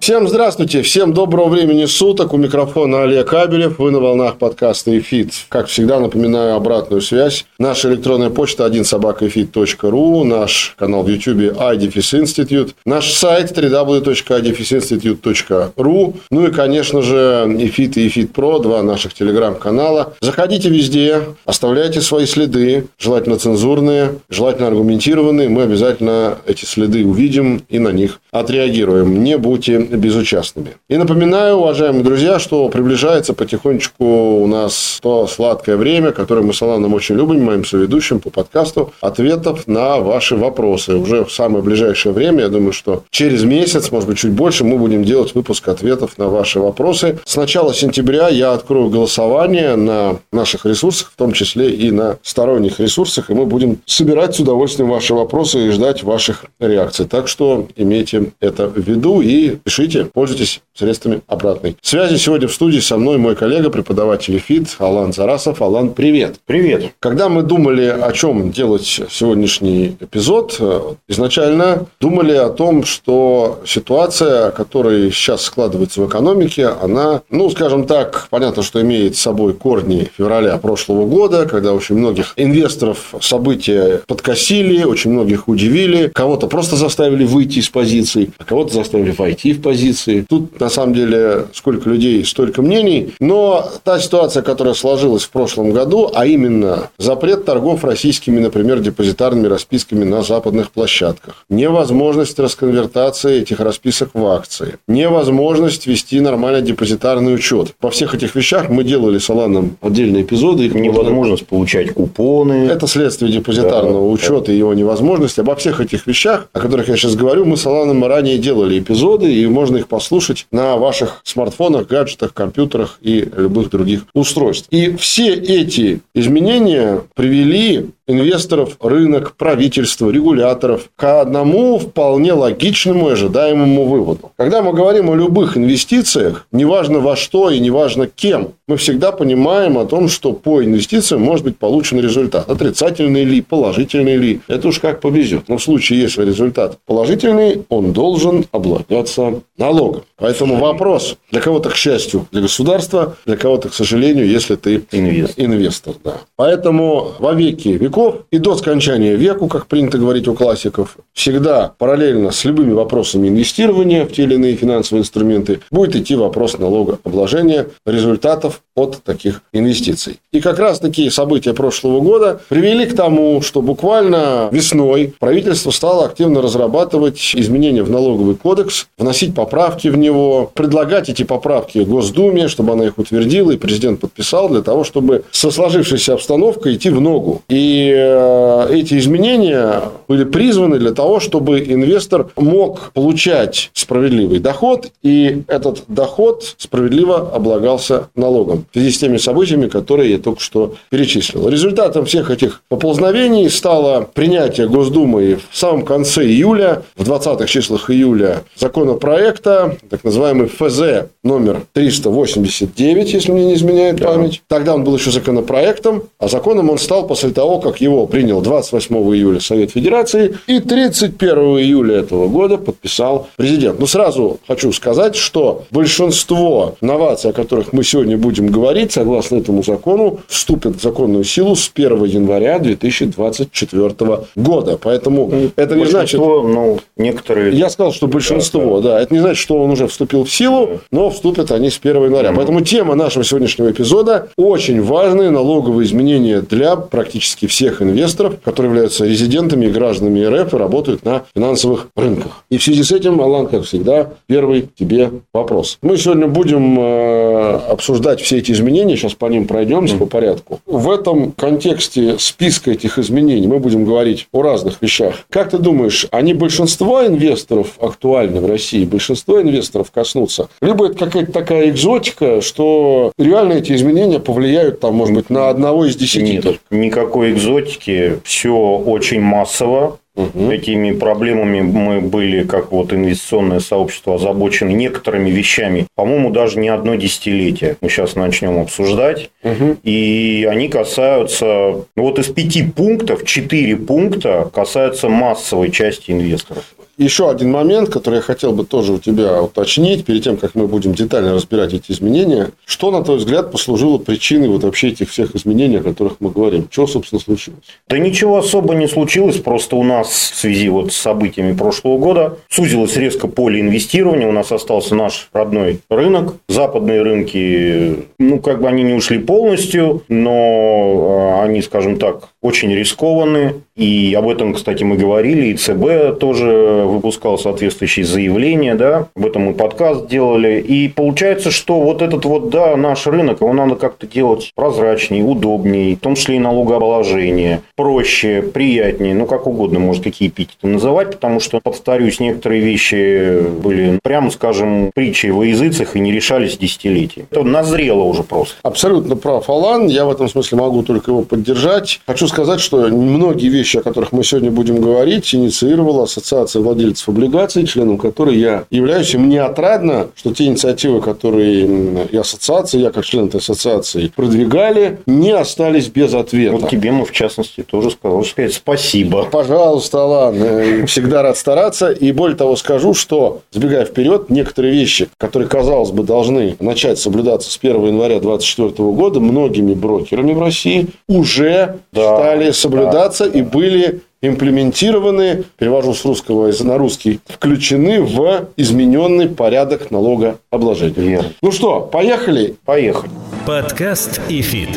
Всем здравствуйте, всем доброго времени суток. У микрофона Олег Абелев. Вы на волнах подкаста «ИФИТ». Как всегда, напоминаю обратную связь. Наша электронная почта 1 собака ифит.ру, наш канал в YouTube i дефис Institute, наш сайт www.i дефис institute.ru, ну и, конечно же, «ИФИТ» и «ИФИТ Про», два наших телеграм-канала. Заходите везде, оставляйте свои следы, желательно цензурные, желательно аргументированные. Мы обязательно эти следы увидим и на них отреагируем. Не будьте безучастными. И напоминаю, уважаемые друзья, что приближается потихонечку у нас то сладкое время, которое мы с Аланом очень любим, моим соведущим по подкасту, ответов на ваши вопросы. Уже в самое ближайшее время, я думаю, что через месяц, может быть, чуть больше, мы будем делать выпуск ответов на ваши вопросы. С начала сентября я открою голосование на наших ресурсах, в том числе и на сторонних ресурсах, и мы будем собирать с удовольствием ваши вопросы и ждать ваших реакций. Так что имейте это в виду и пишите пишите, пользуйтесь средствами обратной связи. Сегодня в студии со мной мой коллега, преподаватель ФИТ Алан Зарасов. Алан, привет. Привет. Когда мы думали, о чем делать сегодняшний эпизод, э, изначально думали о том, что ситуация, которая сейчас складывается в экономике, она, ну, скажем так, понятно, что имеет с собой корни февраля прошлого года, когда очень многих инвесторов события подкосили, очень многих удивили, кого-то просто заставили выйти из позиций, а кого-то заставили войти в позиции. Тут, на самом деле, сколько людей, столько мнений. Но та ситуация, которая сложилась в прошлом году, а именно запрет торгов российскими, например, депозитарными расписками на западных площадках, невозможность расконвертации этих расписок в акции, невозможность вести нормальный депозитарный учет. По всех этих вещах мы делали с Аланом отдельные эпизоды. Их невозможность можно... получать купоны. Это следствие депозитарного да, учета да. и его невозможности. Обо всех этих вещах, о которых я сейчас говорю, мы с Аланом ранее делали эпизоды, и можно их послушать на ваших смартфонах, гаджетах, компьютерах и любых других устройств. И все эти изменения привели инвесторов, рынок, правительство, регуляторов к одному вполне логичному и ожидаемому выводу. Когда мы говорим о любых инвестициях, неважно во что и неважно кем, мы всегда понимаем о том, что по инвестициям может быть получен результат. Отрицательный ли, положительный ли, это уж как повезет. Но в случае, если результат положительный, он должен облагаться налогом. Поэтому вопрос для кого-то, к счастью, для государства, для кого-то, к сожалению, если ты инвестор. инвестор да. Поэтому во веки веков и до скончания веку, как принято говорить у классиков, всегда параллельно с любыми вопросами инвестирования в те или иные финансовые инструменты будет идти вопрос налогообложения результатов от таких инвестиций. И как раз такие события прошлого года привели к тому, что буквально весной правительство стало активно разрабатывать изменения в налоговый кодекс, вносить поправки в него, предлагать эти поправки Госдуме, чтобы она их утвердила, и президент подписал для того, чтобы со сложившейся обстановкой идти в ногу. И э, эти изменения были призваны для того, чтобы инвестор мог получать справедливый доход, и этот доход справедливо облагался налогом в связи с теми событиями, которые я только что перечислил. Результатом всех этих поползновений стало принятие Госдумой в самом конце июля, в 20-х числах июля законопроекта, так называемый ФЗ номер 389, если мне не изменяет да. память. Тогда он был еще законопроектом, а законом он стал после того, как его принял 28 июля Совет Федерации и 31 июля этого года подписал президент. Но сразу хочу сказать, что большинство новаций, о которых мы сегодня будем говорить, согласно этому закону, вступят в законную силу с 1 января 2024 года. Поэтому ну, это не значит... Ну, некоторые... Я сказал, что большинство, да, да. Это не значит, что он уже вступил в силу, но вступят они с 1 января. Поэтому тема нашего сегодняшнего эпизода очень важные налоговые изменения для практически всех инвесторов, которые являются резидентами и гражданами РФ и работают на финансовых рынках. И в связи с этим, Алан, как всегда, первый тебе вопрос. Мы сегодня будем э, обсуждать все эти эти изменения, сейчас по ним пройдемся по порядку. В этом контексте списка этих изменений мы будем говорить о разных вещах. Как ты думаешь, они большинство инвесторов актуальны в России, большинство инвесторов коснутся? Либо это какая-то такая экзотика, что реально эти изменения повлияют, там, может быть, на одного из десяти? Нет, никакой экзотики, все очень массово. Угу. Этими проблемами мы были, как вот инвестиционное сообщество, озабочены некоторыми вещами. По-моему, даже не одно десятилетие. Мы сейчас начнем обсуждать. Угу. И они касаются... Ну, вот из пяти пунктов, четыре пункта касаются массовой части инвесторов. Еще один момент, который я хотел бы тоже у тебя уточнить, перед тем, как мы будем детально разбирать эти изменения. Что, на твой взгляд, послужило причиной вот вообще этих всех изменений, о которых мы говорим? Что, собственно, случилось? Да ничего особо не случилось. Просто у нас в связи вот с событиями прошлого года сузилось резко поле инвестирования. У нас остался наш родной рынок. Западные рынки, ну, как бы они не ушли полностью, но а, они, скажем так, очень рискованные. И об этом, кстати, мы говорили, и ЦБ тоже выпускал соответствующие заявления, да, об этом мы подкаст делали. И получается, что вот этот вот, да, наш рынок, его надо как-то делать прозрачнее, удобнее, в том числе и налогообложение, проще, приятнее, ну, как угодно, может, какие эпитеты называть, потому что, повторюсь, некоторые вещи были, прямо скажем, притчей во языцах и не решались десятилетия. Это назрело уже просто. Абсолютно прав, Алан. Я в этом смысле могу только его поддержать. Хочу сказать, что многие вещи о которых мы сегодня будем говорить, инициировала Ассоциация владельцев облигаций, членом которой я являюсь. И мне отрадно, что те инициативы, которые и ассоциации, я как член этой ассоциации продвигали, не остались без ответа. Вот тебе мы, в частности, тоже сказал, сказать спасибо. Пожалуйста, Алан. Всегда рад стараться. И более того скажу, что, забегая вперед, некоторые вещи, которые, казалось бы, должны начать соблюдаться с 1 января 2024 года, многими брокерами в России уже да, стали соблюдаться да, и были имплементированы, перевожу с русского на русский, включены в измененный порядок налогообложения. Верно. Ну что, поехали? Поехали. Подкаст ИФИТ.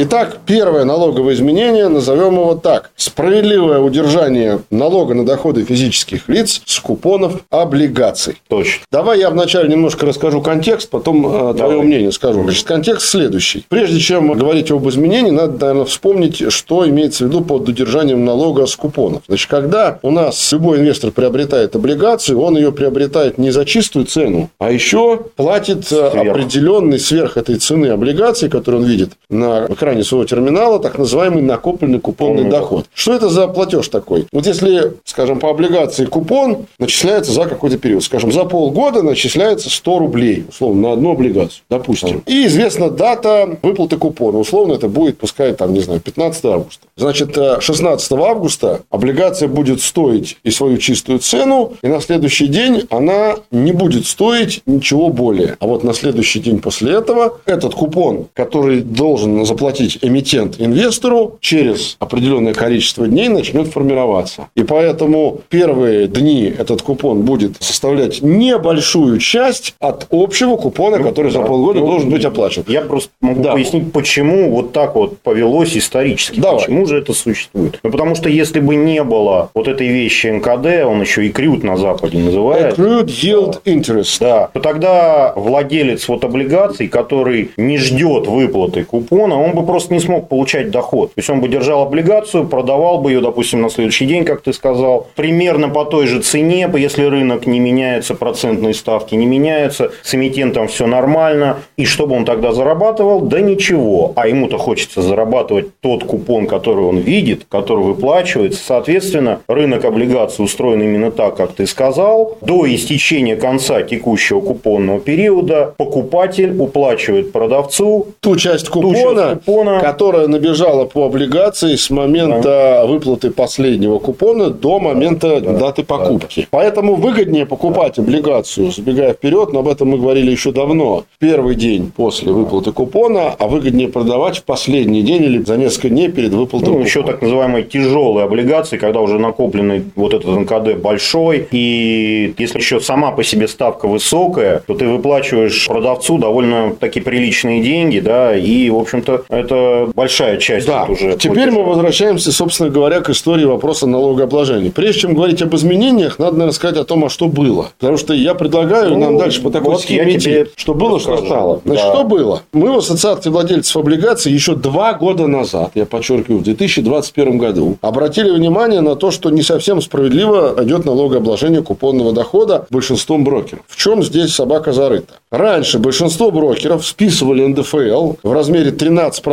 Итак, первое налоговое изменение, назовем его так. Справедливое удержание налога на доходы физических лиц с купонов облигаций. Точно. Давай я вначале немножко расскажу контекст, потом э, твое мнение скажу. Значит, контекст следующий. Прежде чем говорить об изменении, надо, наверное, вспомнить, что имеется в виду под удержанием налога с купонов. Значит, когда у нас любой инвестор приобретает облигацию, он ее приобретает не за чистую цену, а еще платит э, сверх. определенный сверх этой цены облигации, которую он видит на экране экране своего терминала так называемый накопленный купонный mm-hmm. доход. Что это за платеж такой? Вот если, скажем, по облигации купон начисляется за какой-то период, скажем, за полгода начисляется 100 рублей, условно, на одну облигацию, допустим. Mm-hmm. И известна дата выплаты купона. Условно, это будет, пускай, там, не знаю, 15 августа. Значит, 16 э, августа облигация будет стоить и свою чистую цену, и на следующий день она не будет стоить ничего более. А вот на следующий день после этого этот купон, который должен заплатить платить эмитент инвестору, через определенное количество дней начнет формироваться. И поэтому первые дни этот купон будет составлять небольшую часть от общего купона, ну, который за полгода ну, должен быть оплачен. Я просто могу да. пояснить, почему вот так вот повелось исторически. Давай. Почему же это существует? Ну, потому что если бы не было вот этой вещи НКД, он еще и крют на Западе называют. Accrued Yield Interest. Да. То тогда владелец вот облигаций, который не ждет выплаты купона, он бы просто не смог получать доход. То есть он бы держал облигацию, продавал бы ее, допустим, на следующий день, как ты сказал, примерно по той же цене, если рынок не меняется, процентные ставки не меняются, с эмитентом все нормально. И что бы он тогда зарабатывал? Да ничего. А ему-то хочется зарабатывать тот купон, который он видит, который выплачивается. Соответственно, рынок облигаций устроен именно так, как ты сказал. До истечения конца текущего купонного периода покупатель уплачивает продавцу ту часть купона, ту часть купона купона. Которая набежала по облигации с момента да. выплаты последнего купона до момента да, даты покупки. Да. Поэтому выгоднее покупать облигацию, забегая вперед, но об этом мы говорили еще давно. Первый день после выплаты купона, а выгоднее продавать в последний день или за несколько дней перед выплатой. Ну, купона. еще так называемые тяжелые облигации, когда уже накопленный вот этот НКД большой, и если еще сама по себе ставка высокая, то ты выплачиваешь продавцу довольно такие приличные деньги, да, и, в общем-то, Это большая часть Да. уже. Теперь мы возвращаемся, собственно говоря, к истории вопроса налогообложения. Прежде чем говорить об изменениях, надо, наверное, сказать о том, а что было. Потому что я предлагаю Ну, нам дальше по такой вот схеме идти. Что было, что расскажу. стало. Значит, Да. что было? Мы в Ассоциации владельцев облигаций еще два года назад, я подчеркиваю, в 2021 году, обратили внимание на то, что не совсем справедливо идет налогообложение купонного дохода большинством брокеров. В чем здесь собака зарыта? Раньше большинство брокеров списывали НДФЛ в размере 13%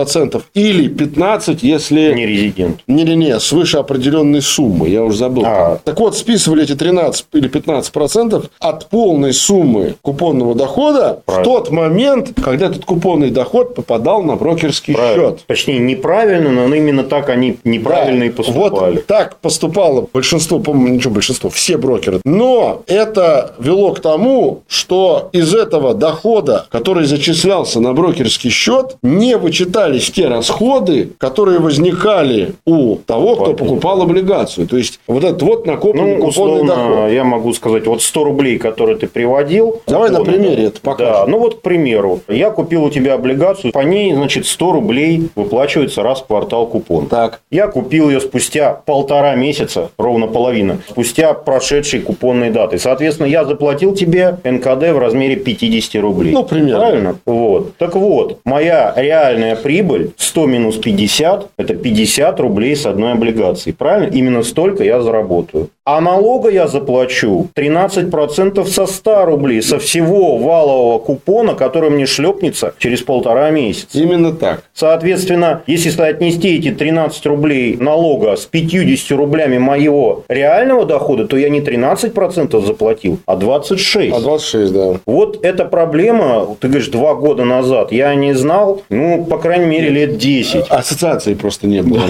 или 15%, если не резидент. не-не-не, свыше определенной суммы, я уже забыл. А. Так вот, списывали эти 13 или 15 процентов от полной суммы купонного дохода в Правильно. тот момент, когда этот купонный доход попадал на брокерский Правильно. счет. Точнее, неправильно, но именно так они неправильно Да, и поступали. Вот так поступало большинство, по-моему, ничего, большинство, все брокеры. Но это вело к тому, что из этого дохода, который зачислялся на брокерский счет, не вычитались те расходы, которые возникали у того, кто покупал облигацию. То есть, вот этот вот накопленный Ну, купонный условно, доход. я могу сказать, вот 100 рублей, которые ты приводил. Давай на купонный, примере это покажем. Да, ну вот, к примеру, я купил у тебя облигацию, по ней, значит, 100 рублей выплачивается раз в квартал купон. Так. Я купил ее спустя полтора месяца, ровно половина, спустя прошедшей купонной даты. Соответственно, я заплатил тебе НКД в размере 50 рублей. Ну, примерно. Правильно? Вот. Так вот, моя реальная прибыль 100 минус 50 – это 50 рублей с одной облигации. Правильно? Именно столько я заработаю. А налога я заплачу 13% со 100 рублей, со всего валового купона, который мне шлепнется через полтора месяца. Именно так. Соответственно, если соотнести эти 13 рублей налога с 50 рублями моего реального дохода, то я не 13% заплатил, а 26%. А 26, да. Вот эта проблема, ты говоришь, два года назад, я не знал, ну, по крайней мере, лет 10. Ассоциации просто не было.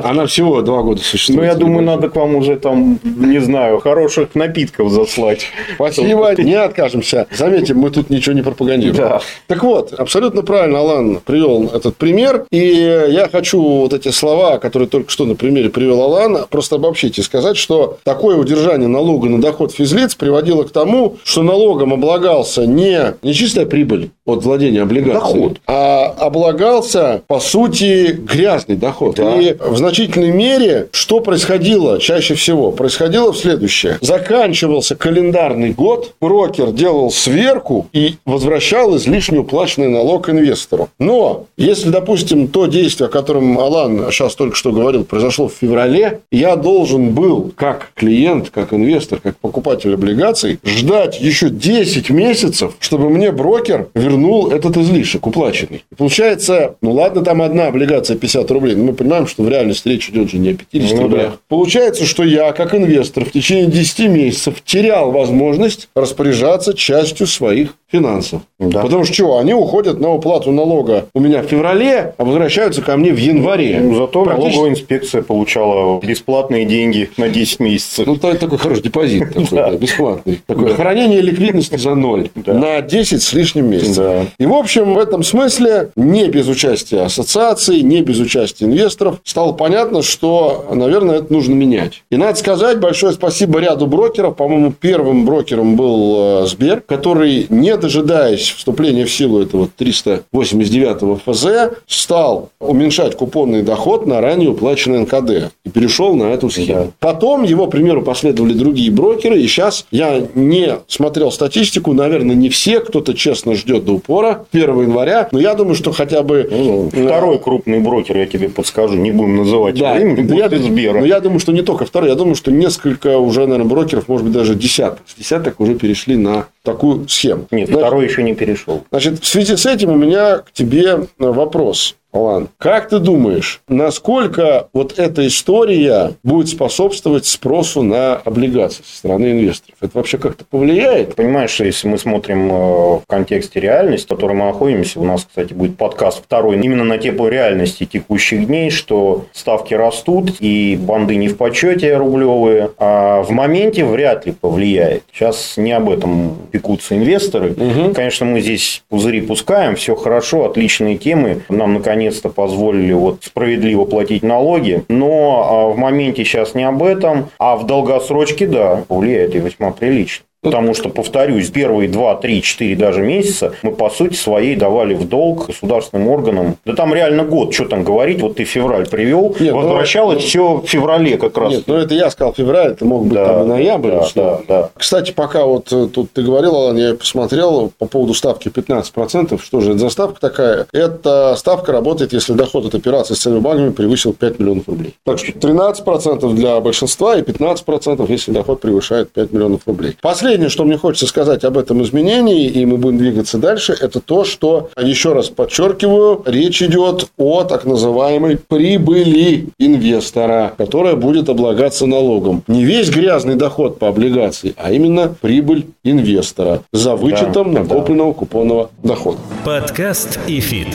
Она всего два года существует. Ну, я думаю, надо к вам уже там, не знаю, хороших напитков заслать. Спасибо, не откажемся. Заметим, мы тут ничего не пропагандируем. Да. Так вот, абсолютно правильно Алан привел этот пример. И я хочу вот эти слова, которые только что на примере привел Алан, просто обобщить и сказать, что такое удержание налога на доход физлиц приводило к тому, что налогом облагался не, не чистая прибыль от владения облигацией, Доход. а облагался, по сути, грязный доход. Да. И в значительной мере что происходило чаще всего? Происходило в следующее. Заканчивался календарный год, брокер делал сверку и возвращал излишне уплаченный налог инвестору. Но если, допустим, то действие, о котором Алан сейчас только что говорил, произошло в феврале, я должен был, как клиент, как инвестор, как покупатель облигаций, ждать еще 10 месяцев, чтобы мне брокер вернул этот излишек уплаченный. И получается, ну ладно, там одна облигация 50 рублей, но мы понимаем, что в реальности речь идет же не о 50 Ну рублях. да. Получается, что я, как инвестор, в течение 10 месяцев терял возможность распоряжаться частью своих финансов. Да. Потому что чего? Они уходят на уплату налога у меня в феврале, а возвращаются ко мне в январе. Ну, Зато Практически- налоговая инспекция получала бесплатные деньги на 10 месяцев. Ну, то- такой хороший депозит, такой, бесплатный. Такое хранение ликвидности за ноль на 10 с лишним месяцев. И, в общем, в этом смысле, не без участия ассоциаций, не без участия инвесторов, стало понятно, что, наверное, это нужно менять. И надо сказать большое спасибо ряду брокеров. По-моему, первым брокером был э, Сбер, который, не дожидаясь вступления в силу этого 389 ФЗ, стал уменьшать купонный доход на ранее уплаченный НКД. И перешел на эту схему. Да. Потом его примеру последовали другие брокеры. И сейчас я не смотрел статистику. Наверное, не все. Кто-то честно ждет до упора 1 января. Но я думаю, что хотя бы... Ну, э, Второй крупный брокер, я тебе подскажу, не будем называть Да, его имя, я, из Сбера. но я думаю, что не только второй, я думаю, что несколько уже, наверное, брокеров, может быть, даже десяток. С десяток уже перешли на такую схему. Нет, Значит, второй еще не перешел. Значит, в связи с этим у меня к тебе вопрос. Алан, как ты думаешь, насколько вот эта история будет способствовать спросу на облигации со стороны инвесторов? Это вообще как-то повлияет? Понимаешь, что если мы смотрим э, в контексте реальности, в которой мы находимся, у нас, кстати, будет подкаст второй именно на тему реальности текущих дней, что ставки растут и банды не в почете рублевые, а в моменте вряд ли повлияет. Сейчас не об этом пекутся инвесторы. Конечно, мы здесь пузыри пускаем, все хорошо, отличные темы. Нам, наконец-то, позволили вот справедливо платить налоги. Но а, в моменте сейчас не об этом, а в долгосрочке, да, повлияет и весьма прилично. Потому что, повторюсь, первые 2, 3, 4 даже месяца мы, по сути своей, давали в долг государственным органам. Да там реально год, что там говорить, вот ты февраль привел, Нет, ну, возвращалось ну, все в феврале как раз. Нет, ну это я сказал февраль, это мог быть да, там и ноябрь. Да, да, да. Кстати, пока вот э, тут ты говорил, Алан, я посмотрел по поводу ставки 15%. Что же это за ставка такая? Эта ставка работает, если доход от операции с ценными бумагами превысил 5 миллионов рублей. Так что 13% для большинства и 15%, если доход превышает 5 миллионов рублей. Последнее, что мне хочется сказать об этом изменении, и мы будем двигаться дальше, это то, что, еще раз подчеркиваю, речь идет о так называемой прибыли инвестора, которая будет облагаться налогом. Не весь грязный доход по облигации, а именно прибыль инвестора за вычетом да, накопленного да. купонного дохода. Подкаст ИФИТ.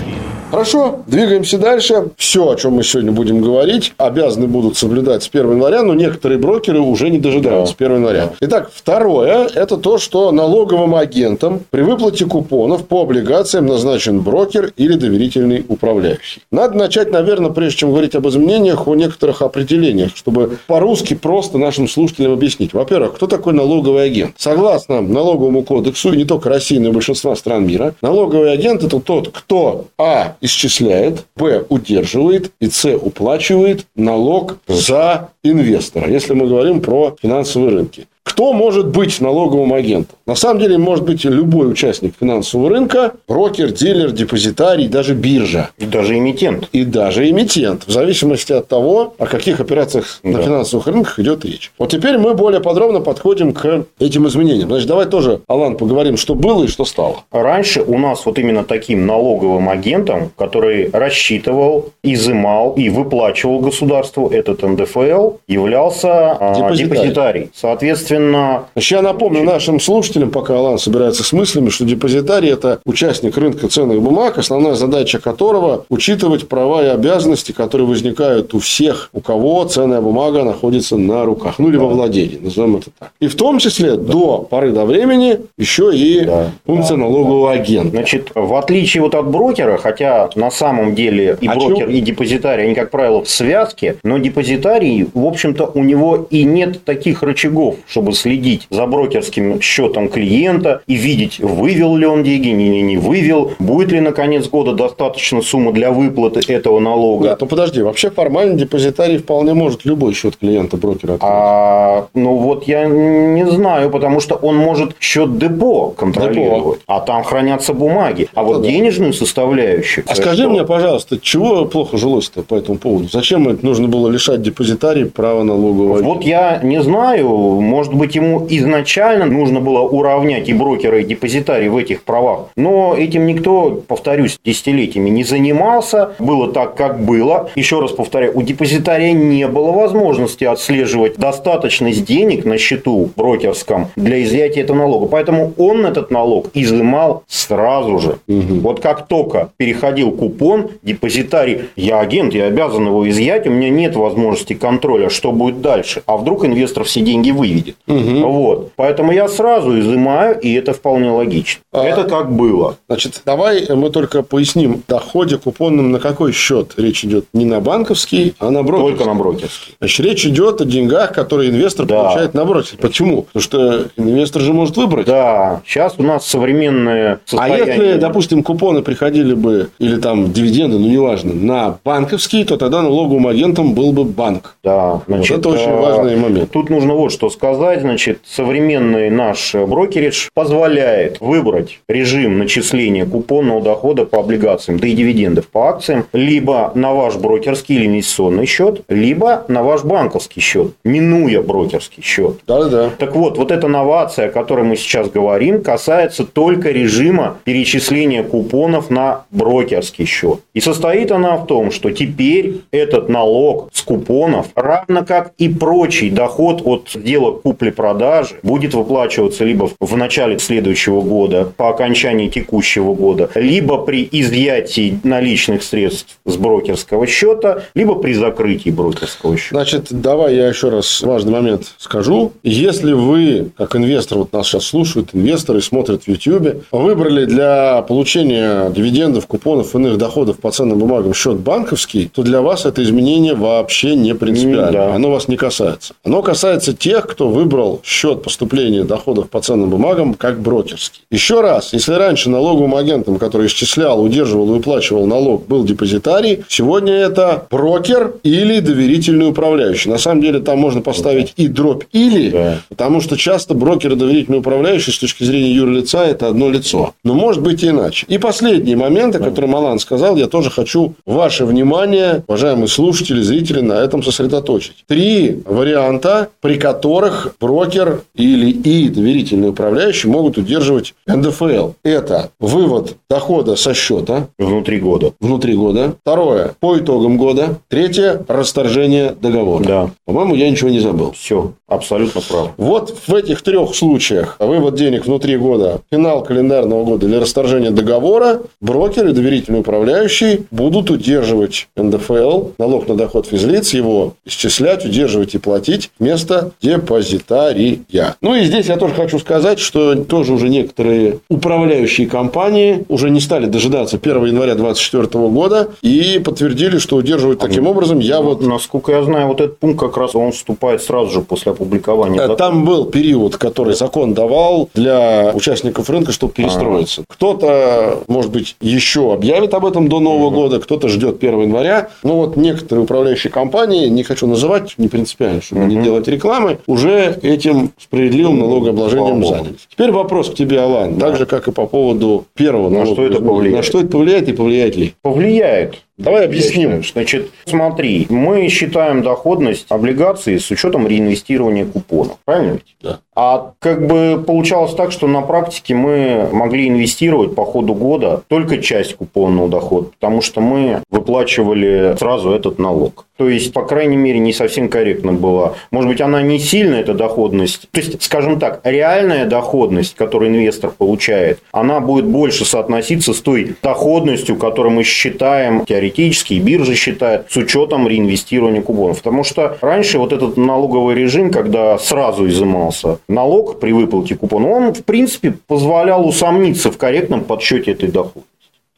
Хорошо, двигаемся дальше. Все, о чем мы сегодня будем говорить, обязаны будут соблюдать с 1 января, но некоторые брокеры уже не дожидаются да. 1 января. Итак, второе – это то, что налоговым агентам при выплате купонов по облигациям назначен брокер или доверительный управляющий. Надо начать, наверное, прежде чем говорить об изменениях, о некоторых определениях, чтобы по-русски просто нашим слушателям объяснить. Во-первых, кто такой налоговый агент? Согласно налоговому кодексу, и не только России, но и большинства стран мира, налоговый агент – это тот, кто а исчисляет, Б удерживает и С уплачивает налог за инвестора, если мы говорим про финансовые рынки. Кто может быть налоговым агентом? На самом деле, может быть любой участник финансового рынка, брокер, дилер, депозитарий, даже биржа. И даже эмитент. И даже эмитент, в зависимости от того, о каких операциях да. на финансовых рынках идет речь. Вот теперь мы более подробно подходим к этим изменениям. Значит, давай тоже, Алан, поговорим, что было и что стало. Раньше у нас вот именно таким налоговым агентом, который рассчитывал, изымал и выплачивал государству этот НДФЛ, являлся а, депозитарий. депозитарий. Соответственно, Соответственно... Значит, я напомню нашим слушателям, пока Алан собирается с мыслями, что депозитарий – это участник рынка ценных бумаг, основная задача которого – учитывать права и обязанности, которые возникают у всех, у кого ценная бумага находится на руках, ну, или во владении, назовем это так. И в том числе да. до поры до времени еще и да. функция да. налогового агента. Значит, в отличие вот от брокера, хотя на самом деле и а брокер, чем? и депозитарий, они, как правило, в связке, но депозитарий, в общем-то, у него и нет таких рычагов, чтобы чтобы следить за брокерским счетом клиента и видеть, вывел ли он деньги, не, не вывел, будет ли на конец года достаточно суммы для выплаты этого налога. Нет, ну подожди, вообще формально депозитарий вполне может любой счет клиента брокера открыть. А, ну вот я не знаю, потому что он может счет депо контролировать, депо. а там хранятся бумаги. А вот да. денежную составляющую. А скажи что... мне, пожалуйста, чего плохо жилось-то по этому поводу? Зачем это нужно было лишать депозитарий права налогового? Вот я не знаю, может быть, ему изначально нужно было уравнять и брокера, и депозитарий в этих правах. Но этим никто, повторюсь, десятилетиями не занимался. Было так, как было. Еще раз повторяю, у депозитария не было возможности отслеживать достаточность денег на счету брокерском для изъятия этого налога. Поэтому он этот налог изымал сразу же. Угу. Вот как только переходил купон, депозитарий, я агент, я обязан его изъять, у меня нет возможности контроля, что будет дальше. А вдруг инвестор все деньги выведет. Угу. Вот. Поэтому я сразу изымаю, и это вполне логично. А, это как было. Значит, давай мы только поясним. Доходе купонным на какой счет речь идет? Не на банковский, а на брокерский. Только на брокерский. Значит, речь идет о деньгах, которые инвестор да. получает на брокерский. Почему? Потому что инвестор же может выбрать. Да. Сейчас у нас современное состояние. А если, допустим, купоны приходили бы, или там дивиденды, ну неважно, на банковский, то тогда налоговым агентом был бы банк. Да. Значит, вот это очень важный момент. Тут нужно вот что сказать значит, современный наш брокеридж позволяет выбрать режим начисления купонного дохода по облигациям, да и дивидендов по акциям, либо на ваш брокерский или инвестиционный счет, либо на ваш банковский счет, минуя брокерский счет. Да-да. Так вот, вот эта новация, о которой мы сейчас говорим, касается только режима перечисления купонов на брокерский счет. И состоит она в том, что теперь этот налог с купонов, равно как и прочий доход от сделок купли купли-продажи будет выплачиваться либо в начале следующего года, по окончании текущего года, либо при изъятии наличных средств с брокерского счета, либо при закрытии брокерского счета. Значит, давай я еще раз важный момент скажу. Если вы, как инвестор, вот нас сейчас слушают, инвесторы смотрят в YouTube, выбрали для получения дивидендов, купонов, иных доходов по ценным бумагам счет банковский, то для вас это изменение вообще не принципиально. Да. Оно вас не касается. Оно касается тех, кто выбрал выбрал счет поступления доходов по ценным бумагам как брокерский. Еще раз, если раньше налоговым агентом, который исчислял, удерживал и выплачивал налог, был депозитарий, сегодня это брокер или доверительный управляющий. На самом деле там можно поставить и дробь или, да. потому что часто брокер и доверительный управляющий с точки зрения юрлица это одно лицо. Но может быть и иначе. И последний момент, о котором Алан сказал, я тоже хочу ваше внимание, уважаемые слушатели, зрители, на этом сосредоточить. Три варианта, при которых брокер или и доверительный управляющий могут удерживать НДФЛ. Это вывод дохода со счета. Внутри года. Внутри года. Второе. По итогам года. Третье. Расторжение договора. Да. По-моему, я ничего не забыл. Все. Абсолютно прав. Вот в этих трех случаях вывод денег внутри года, финал календарного года или расторжение договора, брокер и доверительный управляющий будут удерживать НДФЛ, налог на доход физлиц, его исчислять, удерживать и платить вместо депозитария. Ну и здесь я тоже хочу сказать, что тоже уже некоторые управляющие компании уже не стали дожидаться 1 января 2024 года и подтвердили, что удерживать таким образом. Я вот... Насколько я знаю, вот этот пункт как раз он вступает сразу же после опубликования. Закона. Там был период, который закон давал для участников рынка, чтобы перестроиться. А-а-а. Кто-то, может быть, еще объявит об этом до Нового угу. года, кто-то ждет 1 января. Ну, вот некоторые управляющие компании, не хочу называть, не принципиально, чтобы угу. не делать рекламы, уже этим справедливым налогообложением занялись. Теперь вопрос к тебе, Алан. Да. Так же, как и по поводу первого На что это повлияет? На что это повлияет и повлияет ли? Повлияет. Давай объясним. Значит, смотри, мы считаем доходность облигаций с учетом реинвестирования купонов. Правильно ведь? Да. А как бы получалось так, что на практике мы могли инвестировать по ходу года только часть купонного дохода, потому что мы выплачивали сразу этот налог. То есть, по крайней мере, не совсем корректно была. Может быть, она не сильная, эта доходность. То есть, скажем так, реальная доходность, которую инвестор получает, она будет больше соотноситься с той доходностью, которую мы считаем теоретически, и биржа считает, с учетом реинвестирования купонов. Потому что раньше вот этот налоговый режим, когда сразу изымался налог при выплате купона, он, в принципе, позволял усомниться в корректном подсчете этой доходности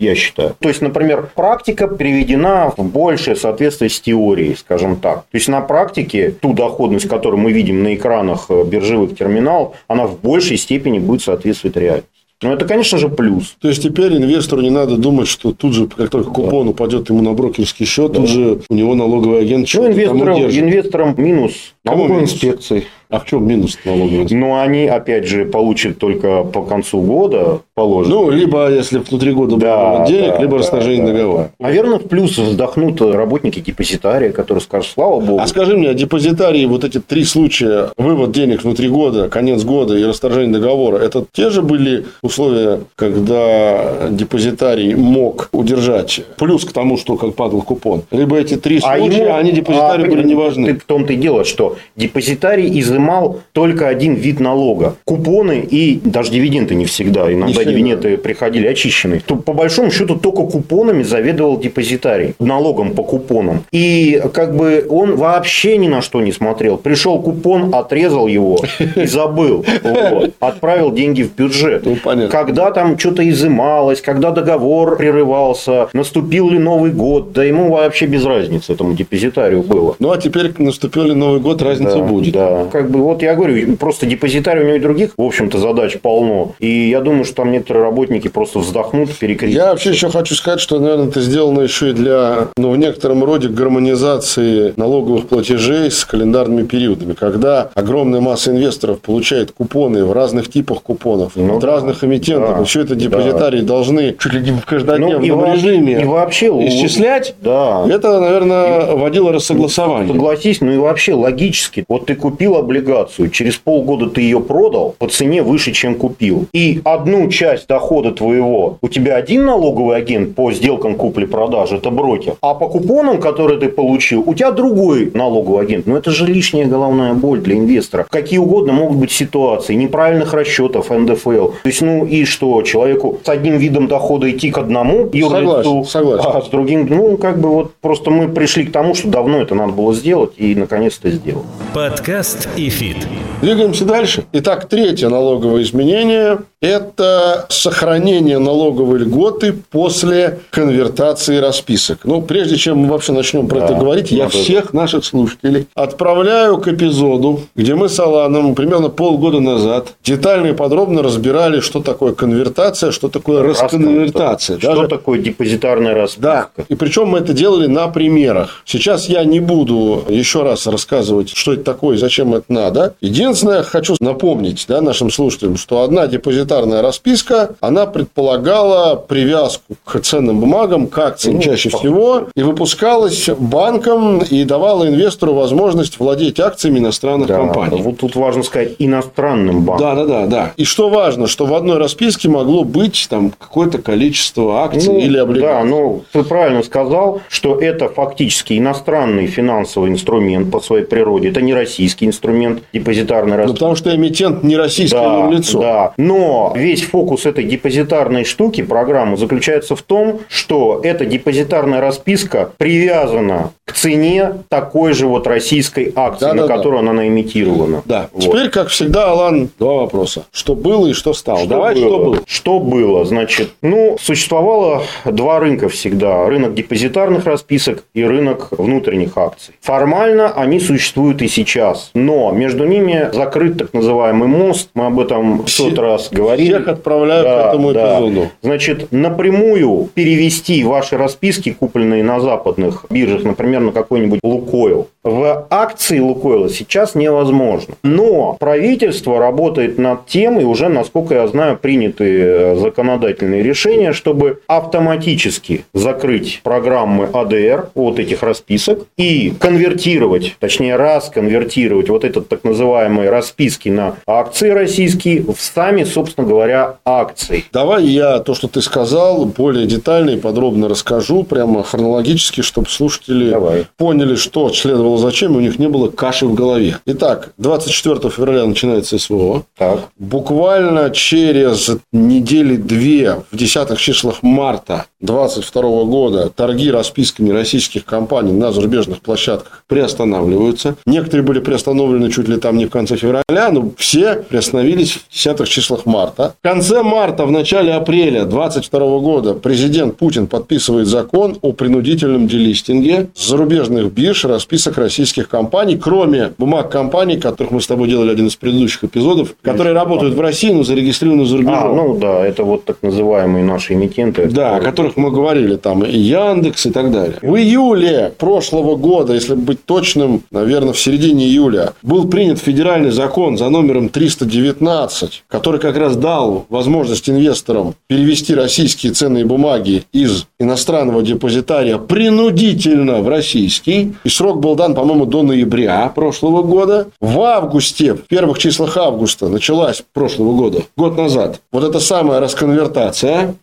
я считаю. То есть, например, практика приведена в большее соответствие с теорией, скажем так. То есть, на практике ту доходность, которую мы видим на экранах биржевых терминалов, она в большей степени будет соответствовать реальности. Ну, это, конечно же, плюс. То есть, теперь инвестору не надо думать, что тут же, как только купон да. упадет ему на брокерский счет, да. тут же у него налоговый агент ну, инвесторам, инвесторам минус налоговой инспекции. А в чем минус налоговой инспекции? Ну, они, опять же, получат только по концу года положено. Ну, либо, если внутри года да, будет денег, да, либо да, расторжение да, договора. Да. Наверное, в плюс вздохнут работники депозитария, которые скажут, слава богу. А скажи мне, а депозитарии, вот эти три случая, вывод денег внутри года, конец года и расторжение договора, это те же были условия, когда депозитарий мог удержать плюс к тому, что как падал купон? Либо эти три а случая, ему, они депозитарию а, были не важны? Ты в том-то и дело, что депозитарий изымал только один вид налога. Купоны и даже дивиденды не всегда. Иногда не дивиденды приходили очищенные. То, по большому счету только купонами заведовал депозитарий. Налогом по купонам. И как бы он вообще ни на что не смотрел. Пришел купон, отрезал его и забыл. Вот. Отправил деньги в бюджет. Ну, когда там что-то изымалось, когда договор прерывался, наступил ли Новый год, да ему вообще без разницы этому депозитарию было. Ну, а теперь наступил ли Новый год, разница да, будет. Да. Как бы вот я говорю, просто депозитарий у него и других, в общем-то, задач полно. И я думаю, что там некоторые работники просто вздохнут, перекрестятся. Я вообще еще хочу сказать, что, наверное, это сделано еще и для, ну, в некотором роде гармонизации налоговых платежей с календарными периодами, когда огромная масса инвесторов получает купоны в разных типах купонов, ну, от разных эмитентов. Да, и все это депозитарии да. должны чуть ли не в каждодневном ну, и режиме и вообще, исчислять. Да. Это, наверное, вводило рассогласование. Согласись, ну и вообще логически. Вот ты купил облигацию, через полгода ты ее продал по цене выше, чем купил. И одну часть дохода твоего у тебя один налоговый агент по сделкам купли-продажи, это брокер. А по купонам, которые ты получил, у тебя другой налоговый агент. Ну, это же лишняя головная боль для инвестора. Какие угодно могут быть ситуации, неправильных расчетов НДФЛ. То есть, ну и что, человеку с одним видом дохода идти к одному юрлицу, согласен, а с другим, ну, как бы вот просто мы пришли к тому, что давно это надо было сделать, и наконец-то сделал. Подкаст и фит. Двигаемся дальше. Итак, третье налоговое изменение это сохранение налоговой льготы после конвертации расписок. Ну, прежде чем мы вообще начнем про да, это говорить, я всех наших слушателей отправляю к эпизоду, где мы с Аланом примерно полгода назад детально и подробно разбирали, что такое конвертация, что такое расконвертация. Что Даже... такое депозитарная расписка. Да, и причем мы это делали на примерах. Сейчас я не буду еще раз рассказывать, что это такое и зачем это надо. Единственное, хочу напомнить да, нашим слушателям, что одна депозитарная расписка, она предполагала привязку к ценным бумагам, к акциям ну, чаще всего, и выпускалась банком и давала инвестору возможность владеть акциями иностранных да, компаний. Вот тут важно сказать иностранным банком. Да, да, да, да. И что важно, что в одной расписке могло быть там какое-то количество акций ну, или облигаций. Да, ну ты правильно сказал, что это фактически иностранный финансовый инструмент по своей природе. Это не российский инструмент депозитарной расписки. Ну, потому что эмитент не российское да, лицо. Да, но весь фокус этой депозитарной штуки, программы, заключается в том, что эта депозитарная расписка привязана к цене такой же вот российской акции, да, на да, которую да. она наимитирована. Да. Вот. Теперь, как всегда, Алан, два вопроса. Что было и что стало? Что Давай, было? что было? Что было? Значит, ну, существовало два рынка всегда. Рынок депозитарных расписок и рынок внутренних акций. Формально они существуют и сейчас. Но между ними закрыт так называемый мост. Мы об этом в сот раз говорили. Всех отправляют да, к этому да. эпизоду. Значит, напрямую перевести ваши расписки, купленные на западных биржах, например, на какой-нибудь Лукойл, в акции Лукойла сейчас невозможно. Но правительство работает над тем, и уже, насколько я знаю, приняты э, законодательные решения, чтобы автоматически закрыть программы АДР вот этих расписок и конвертировать, точнее расконвертировать вот этот так называемые расписки на акции российские в сами, собственно говоря, акции. Давай я то, что ты сказал, более детально и подробно расскажу, прямо хронологически, чтобы слушатели Давай. поняли, что следовало было зачем, и у них не было каши в голове. Итак, 24 февраля начинается СВО. Так. Буквально через недели две, в десятых числах марта 2022 года, торги расписками российских компаний на зарубежных площадках приостанавливаются. Некоторые были приостановлены чуть ли там не в конце февраля, но все приостановились в десятых числах марта. В конце марта, в начале апреля 2022 года президент Путин подписывает закон о принудительном делистинге зарубежных бирж расписок российских компаний, кроме бумаг компаний, которых мы с тобой делали один из предыдущих эпизодов, которые работают в России, но зарегистрированы за рубежом. А, ну да, это вот так называемые наши эмитенты. Да, о которых мы говорили, там и Яндекс и так далее. В июле прошлого года, если быть точным, наверное, в середине июля, был принят федеральный закон за номером 319, который как раз дал возможность инвесторам перевести российские ценные бумаги из иностранного депозитария принудительно в российский. И срок был дан, по-моему, до ноября прошлого года. В августе, в первых числах августа началась прошлого года, год назад, вот эта самая расконвертация.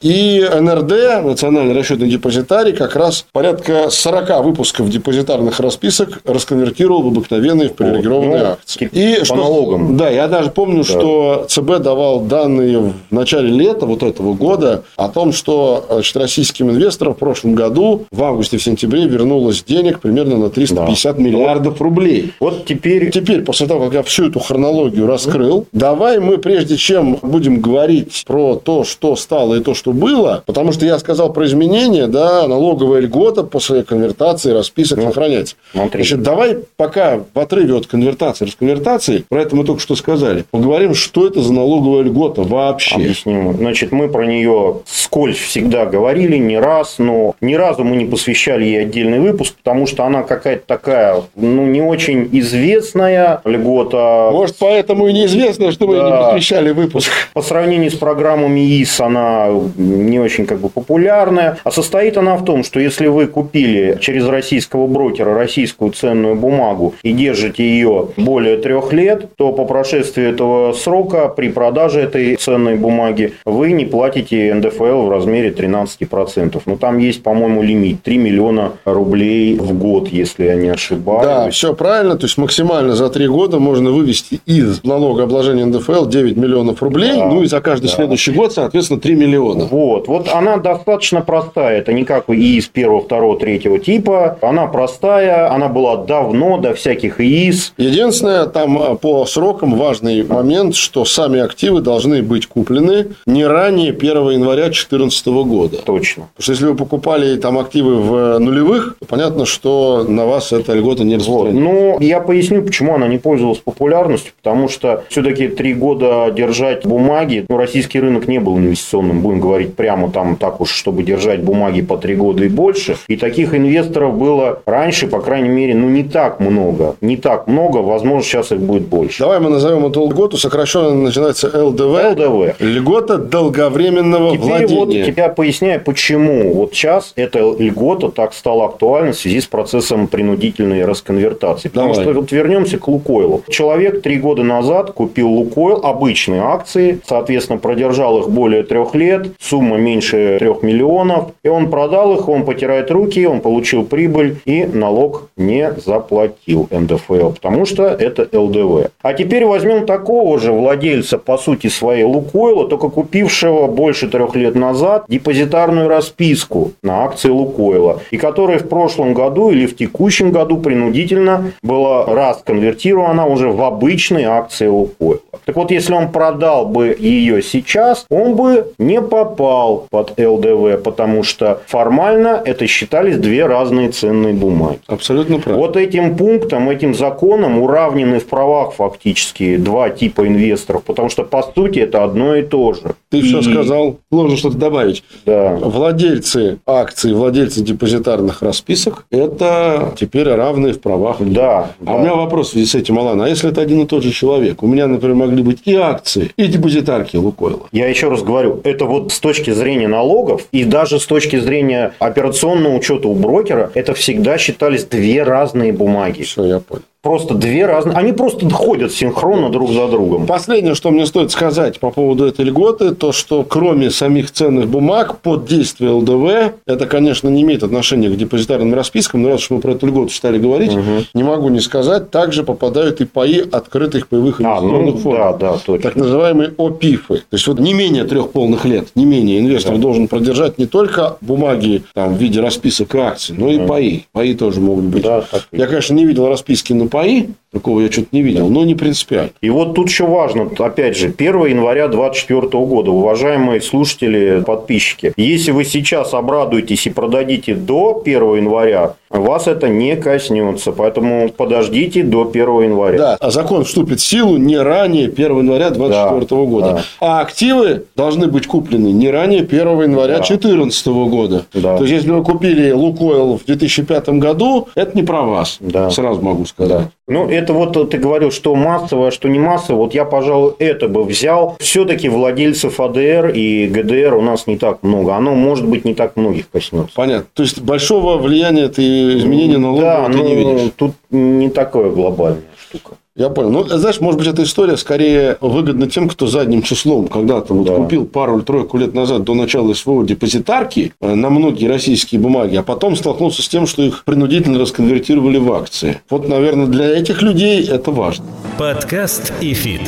И НРД, Национальный расчетный депозитарий, как раз порядка 40 выпусков депозитарных расписок расконвертировал в обыкновенные, в привилегированные ну, акции. И по что, налогам. Да, я даже помню, да. что ЦБ давал данные в начале лета вот этого года о том, что значит, российским инвесторам в прошлом году, в августе, в сентябре вернулось денег примерно на 350 да. миллиардов рублей. Вот теперь... Теперь, после того, как я всю эту хронологию раскрыл, давай мы, прежде чем будем говорить про то, что стало и то, что было, потому что я сказал про изменения, да, налоговая льгота после конвертации расписок ну, сохраняется. Смотри. Значит, давай пока в отрыве от конвертации, расконвертации, про это мы только что сказали, поговорим, что это за налоговая льгота вообще. Объясним. Значит, мы про нее скользь всегда говорили не раз, но ни разу мы не посвящали ей отдельный выпуск, потому что она какая-то такая, ну, не очень известная льгота. Может, поэтому и неизвестно, что мы да. не посвящали выпуск. По сравнению с программами ИС она не очень как бы популярная. А состоит она в том, что если вы купили через российского брокера российскую ценную бумагу и держите ее более трех лет, то по прошествии этого срока при продаже этой ценной бумаги вы не платите НДФЛ в размере 13%. Но там есть, по-моему, лимит 3 миллиона рублей в год, если я не ошибаюсь. Да, все правильно. То есть максимально за три года можно вывести из налогообложения НДФЛ 9 миллионов рублей. Да, ну и за каждый да. следующий год, соответственно, 3 миллиона миллиона. Вот, вот она достаточно простая. Это не как ИИС первого, второго, третьего типа. Она простая, она была давно, до всяких ИИС. Единственное, там а, по срокам важный момент, что сами активы должны быть куплены не ранее 1 января 2014 года. Точно. Потому что если вы покупали там активы в нулевых, то понятно, что на вас эта льгота не распространяется. Ну, я поясню, почему она не пользовалась популярностью. Потому что все-таки три года держать бумаги, ну, российский рынок не был инвестиционным, будем говорить прямо там так уж, чтобы держать бумаги по три года и больше. И таких инвесторов было раньше, по крайней мере, ну, не так много. Не так много, возможно, сейчас их будет больше. Давай мы назовем эту льготу, сокращенно начинается ЛДВ. ЛДВ. Льгота долговременного Теперь владения. вот я поясняю, почему вот сейчас эта льгота так стала актуальна в связи с процессом принудительной расконвертации. Потому Давай. что вот вернемся к Лукойлу. Человек три года назад купил Лукойл, обычные акции, соответственно, продержал их более трех лет, сумма меньше трех миллионов, и он продал их, он потирает руки, он получил прибыль и налог не заплатил НДФЛ, потому что это ЛДВ. А теперь возьмем такого же владельца, по сути, своей Лукойла, только купившего больше трех лет назад депозитарную расписку на акции Лукойла, и которая в прошлом году или в текущем году принудительно была раз конвертирована уже в обычные акции Лукойла. Так вот, если он продал бы ее сейчас, он бы не попал под ЛДВ, потому что формально это считались две разные ценные бумаги. Абсолютно правильно. Вот этим пунктом, этим законом уравнены в правах фактически два типа инвесторов, потому что по сути это одно и то же. Ты И- все сказал. Должен что-то добавить. Да. Владельцы акций, владельцы депозитарных расписок – это теперь равные в правах. Да. А да. у меня вопрос в связи с этим, Алан. А если это один и тот же человек? У меня, например, могли быть и акции, и депозитарки Лукойла. Я еще раз говорю, это вот с точки зрения налогов и даже с точки зрения операционного учета у брокера, это всегда считались две разные бумаги. Все, я понял. Просто две разные. Они просто ходят синхронно друг за другом. Последнее, что мне стоит сказать по поводу этой льготы, то, что кроме самих ценных бумаг, под действие ЛДВ, это, конечно, не имеет отношения к депозитарным распискам, но раз уж мы про эту льготу стали говорить, не могу не сказать, также попадают и паи открытых паевых А, инвестиционных ну фондов. да, да, точно. Так называемые ОПИФы. То есть, вот не менее трех полных лет, не менее инвестор должен продержать не только бумаги там, в виде расписок и акций, но и паи. Паи тоже могут быть. Да, так Я, конечно, не видел расписки на паи, такого я что-то не видел, но не принципиально. И вот тут еще важно, опять же, 1 января 2024 года, уважаемые слушатели, подписчики, если вы сейчас обрадуетесь и продадите до 1 января, вас это не коснется, поэтому подождите до 1 января. Да, а закон вступит в силу не ранее 1 января 2024 года. да. А активы должны быть куплены не ранее 1 января Да. 2014 года. Да. То есть, если вы купили Лукойл в 2005 году, это не про вас. Да. Сразу могу сказать. Ну, это вот ты говорил, что массовое, что не массовое. Вот я, пожалуй, это бы взял. Все-таки владельцев АДР и ГДР у нас не так много. Оно, может быть, не так многих коснется. Понятно. То есть, большого влияния ты изменения налогов Да, ты не ну, видишь. тут не такое глобальная штука. Я понял. Ну, знаешь, может быть, эта история скорее выгодна тем, кто задним числом когда-то вот Да. купил пару-тройку лет назад до начала СВО депозитарки э, на многие российские бумаги, а потом столкнулся с тем, что их принудительно расконвертировали в акции. Вот, наверное, для этих людей это важно. Подкаст ИФИТ.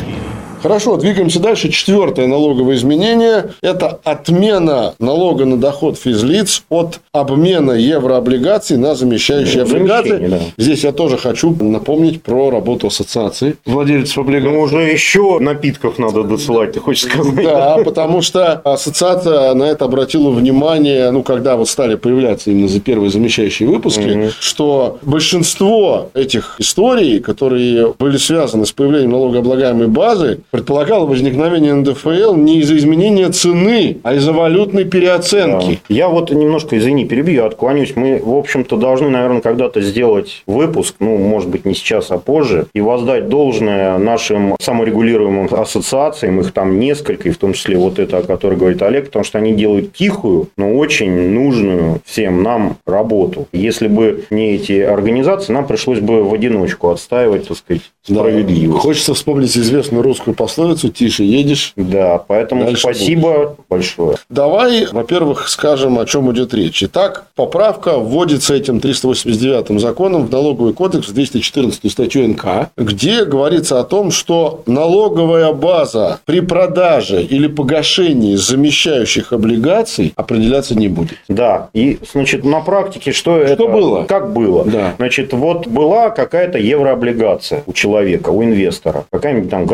Хорошо, двигаемся дальше. Четвертое налоговое изменение – это отмена налога на доход физлиц от обмена еврооблигаций на замещающие Замещение, облигации. да. Здесь я тоже хочу напомнить про работу ассоциации владельцев облигаций. Ну, уже еще напитков надо досылать, ты хочешь сказать? Да, потому что ассоциация на это обратила внимание, ну, когда вот стали появляться именно за первые замещающие выпуски, что большинство этих историй, которые были связаны с появлением налогооблагаемой базы, предполагало возникновение НДФЛ не из-за изменения цены, а из-за валютной переоценки. Я вот немножко, извини, перебью, я отклонюсь. Мы, в общем-то, должны, наверное, когда-то сделать выпуск, ну, может быть, не сейчас, а позже, и воздать должное нашим саморегулируемым ассоциациям, их там несколько, и в том числе вот это, о которой говорит Олег, потому что они делают тихую, но очень нужную всем нам работу. Если бы не эти организации, нам пришлось бы в одиночку отстаивать, так сказать, Да. справедливость. Хочется вспомнить известную русскую пословицу «тише едешь». Да, поэтому Дальше спасибо будешь. большое. Давай, во-первых, скажем, о чем идет речь. Итак, поправка вводится этим 389 законом в налоговый кодекс, 214 статью НК, где говорится о том, что налоговая база при продаже или погашении замещающих облигаций определяться не будет. Да, и, значит, на практике что, это? было? Как было? Да. Значит, вот была какая-то еврооблигация у человека, у инвестора, какая-нибудь там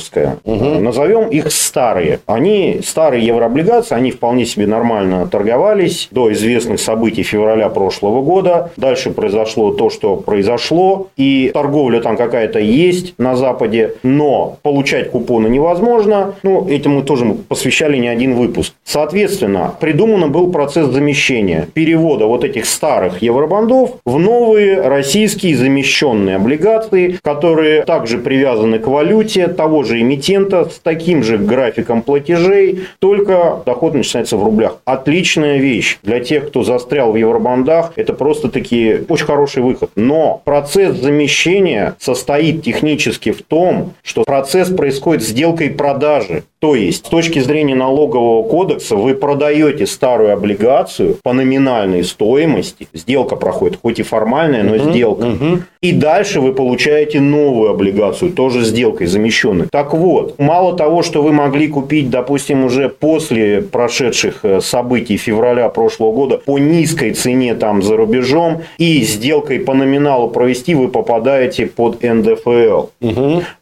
газпромовская. Назовем их старые. Они, старые еврооблигации, они вполне себе нормально торговались до известных событий февраля прошлого года. Дальше произошло то, что произошло, и торговля там какая-то есть на Западе, но получать купоны невозможно. Ну, этим мы тоже посвящали не один выпуск. Соответственно, придуман был процесс замещения, перевода вот этих старых евробандов в новые российские замещенные облигации, которые также привязаны к валюте того же эмитента с таким же графиком платежей, только доход начинается в рублях. Отличная вещь для тех, кто застрял в евробандах. Это просто-таки очень хороший выход. Но процесс замещения состоит технически в том, что процесс происходит сделкой продажи. То есть, с точки зрения налогового кодекса, вы продаете старую облигацию по номинальной стоимости. Сделка проходит, хоть и формальная, но сделка. И дальше вы получаете новую облигацию, тоже сделкой замещенной. Так вот, мало того, что вы могли купить, допустим, уже после прошедших э, событий февраля прошлого года по низкой цене там за рубежом и сделкой по номиналу провести, вы попадаете под НДФЛ.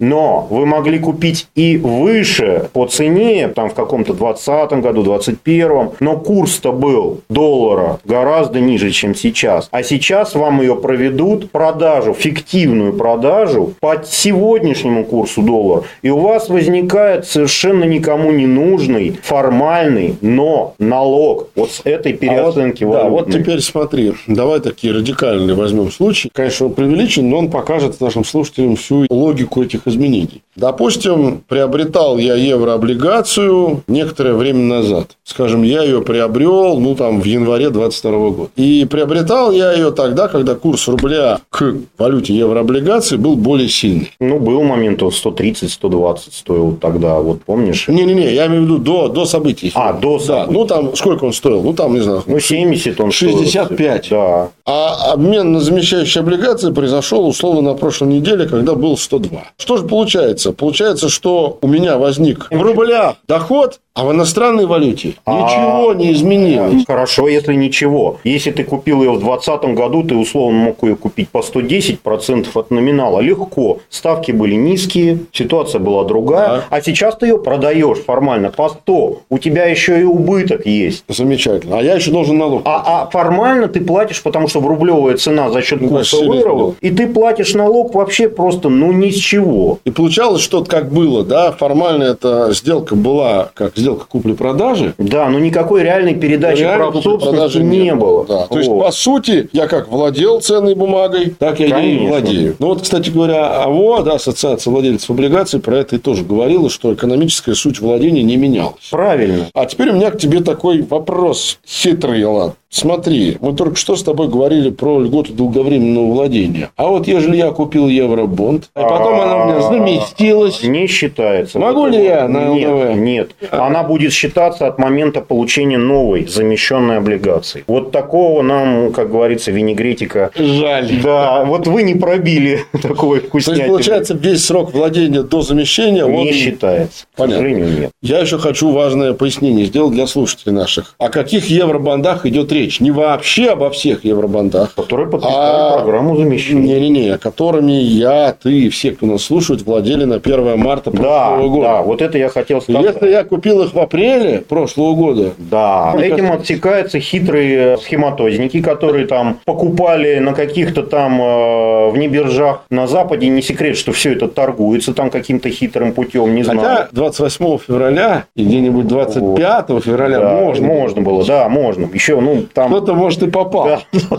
Но вы могли купить и выше по цене, там в каком-то 20 году, 21 но курс-то был доллара гораздо ниже, чем сейчас. А сейчас вам ее проведут продажу, фиктивную продажу по сегодняшнему курсу доллара. И у вас возникает совершенно никому не нужный, формальный, но налог вот с этой переоценки А вот, да, вот теперь смотри, давай такие радикальные возьмем случай. Конечно, он преувеличен, но он покажет нашим слушателям всю логику этих изменений. Допустим, приобретал я еврооблигацию некоторое время назад. Скажем, я ее приобрел, ну, там, в январе 22 года. И приобретал я ее тогда, когда курс рубля к валюте еврооблигации был более сильный. Ну, был момент, он 130-120 стоил тогда, вот помнишь? Не-не-не, я имею в виду до, до событий. А, до Да, событий. ну, там, сколько он стоил? Ну, там, не знаю, Ну, 70 он стоил. 65. Да. А обмен на замещающие облигации произошел условно на прошлой неделе, когда был 102. Что же получается? Получается, что у меня возник рублях доход, а в иностранной валюте ничего не изменилось. Хорошо, если ничего. Если ты купил ее в 2020 году, ты условно мог ее купить по 110% от номинала. Легко. Ставки были низкие, ситуация была другая. Да. А сейчас ты ее продаешь формально по 100. У тебя еще и убыток есть. Замечательно. А я еще должен налог. А, а формально ты платишь, потому что в рублевая цена за счет Ну, курса серьезно. И ты платишь налог вообще просто ну ни с чего. И получалось, что как было, да, формально эта сделка была как сделка купли-продажи. Да, но никакой реальной передачи Реально прав собственности не было. Да. То есть, по сути, я как владел ценной бумагой, так я ей Конечно. владею. Ну, вот, кстати говоря, АВО, да, Ассоциация владельцев облигаций, про это и тоже говорила, что экономическая суть владения не менялась. Правильно. А теперь у меня к тебе такой вопрос хитрый, Елан. Смотри, мы только что с тобой говорили про льготу долговременного владения. А вот ежели я купил евробонд, а потом она у меня заместилась, Не считается. Могу ли я на Нет, ЛДВ? нет. Она будет считаться от момента получения новой замещенной облигации. Вот такого нам, как говорится, винегретика. жаль. Да, вот вы не пробили такой То есть, вкуснятины. получается, весь срок владения до замещения он... не считается. К Понятно. сожалению, нет. Я еще хочу важное пояснение сделать для слушателей наших. О каких евробандах идет речь? Не вообще обо всех евробандах. Которые подписали А- программу замещения. Не-не-не, которыми я, ты и все, кто нас слушает, владели на 1 марта Да, прошлого года. да, вот это я хотел сказать. Если я купил их в апреле прошлого года, Да, этим отсекаются хитрые схематозники, которые там покупали на каких-то там э, вне биржах на Западе. Не секрет, что все это торгуется там каким-то хитрым путем, не знаю. хотя 28 февраля и где-нибудь 25 февраля Да, можно. можно было, да, можно. Еще, ну, там... Кто-то, может, и попал. Да.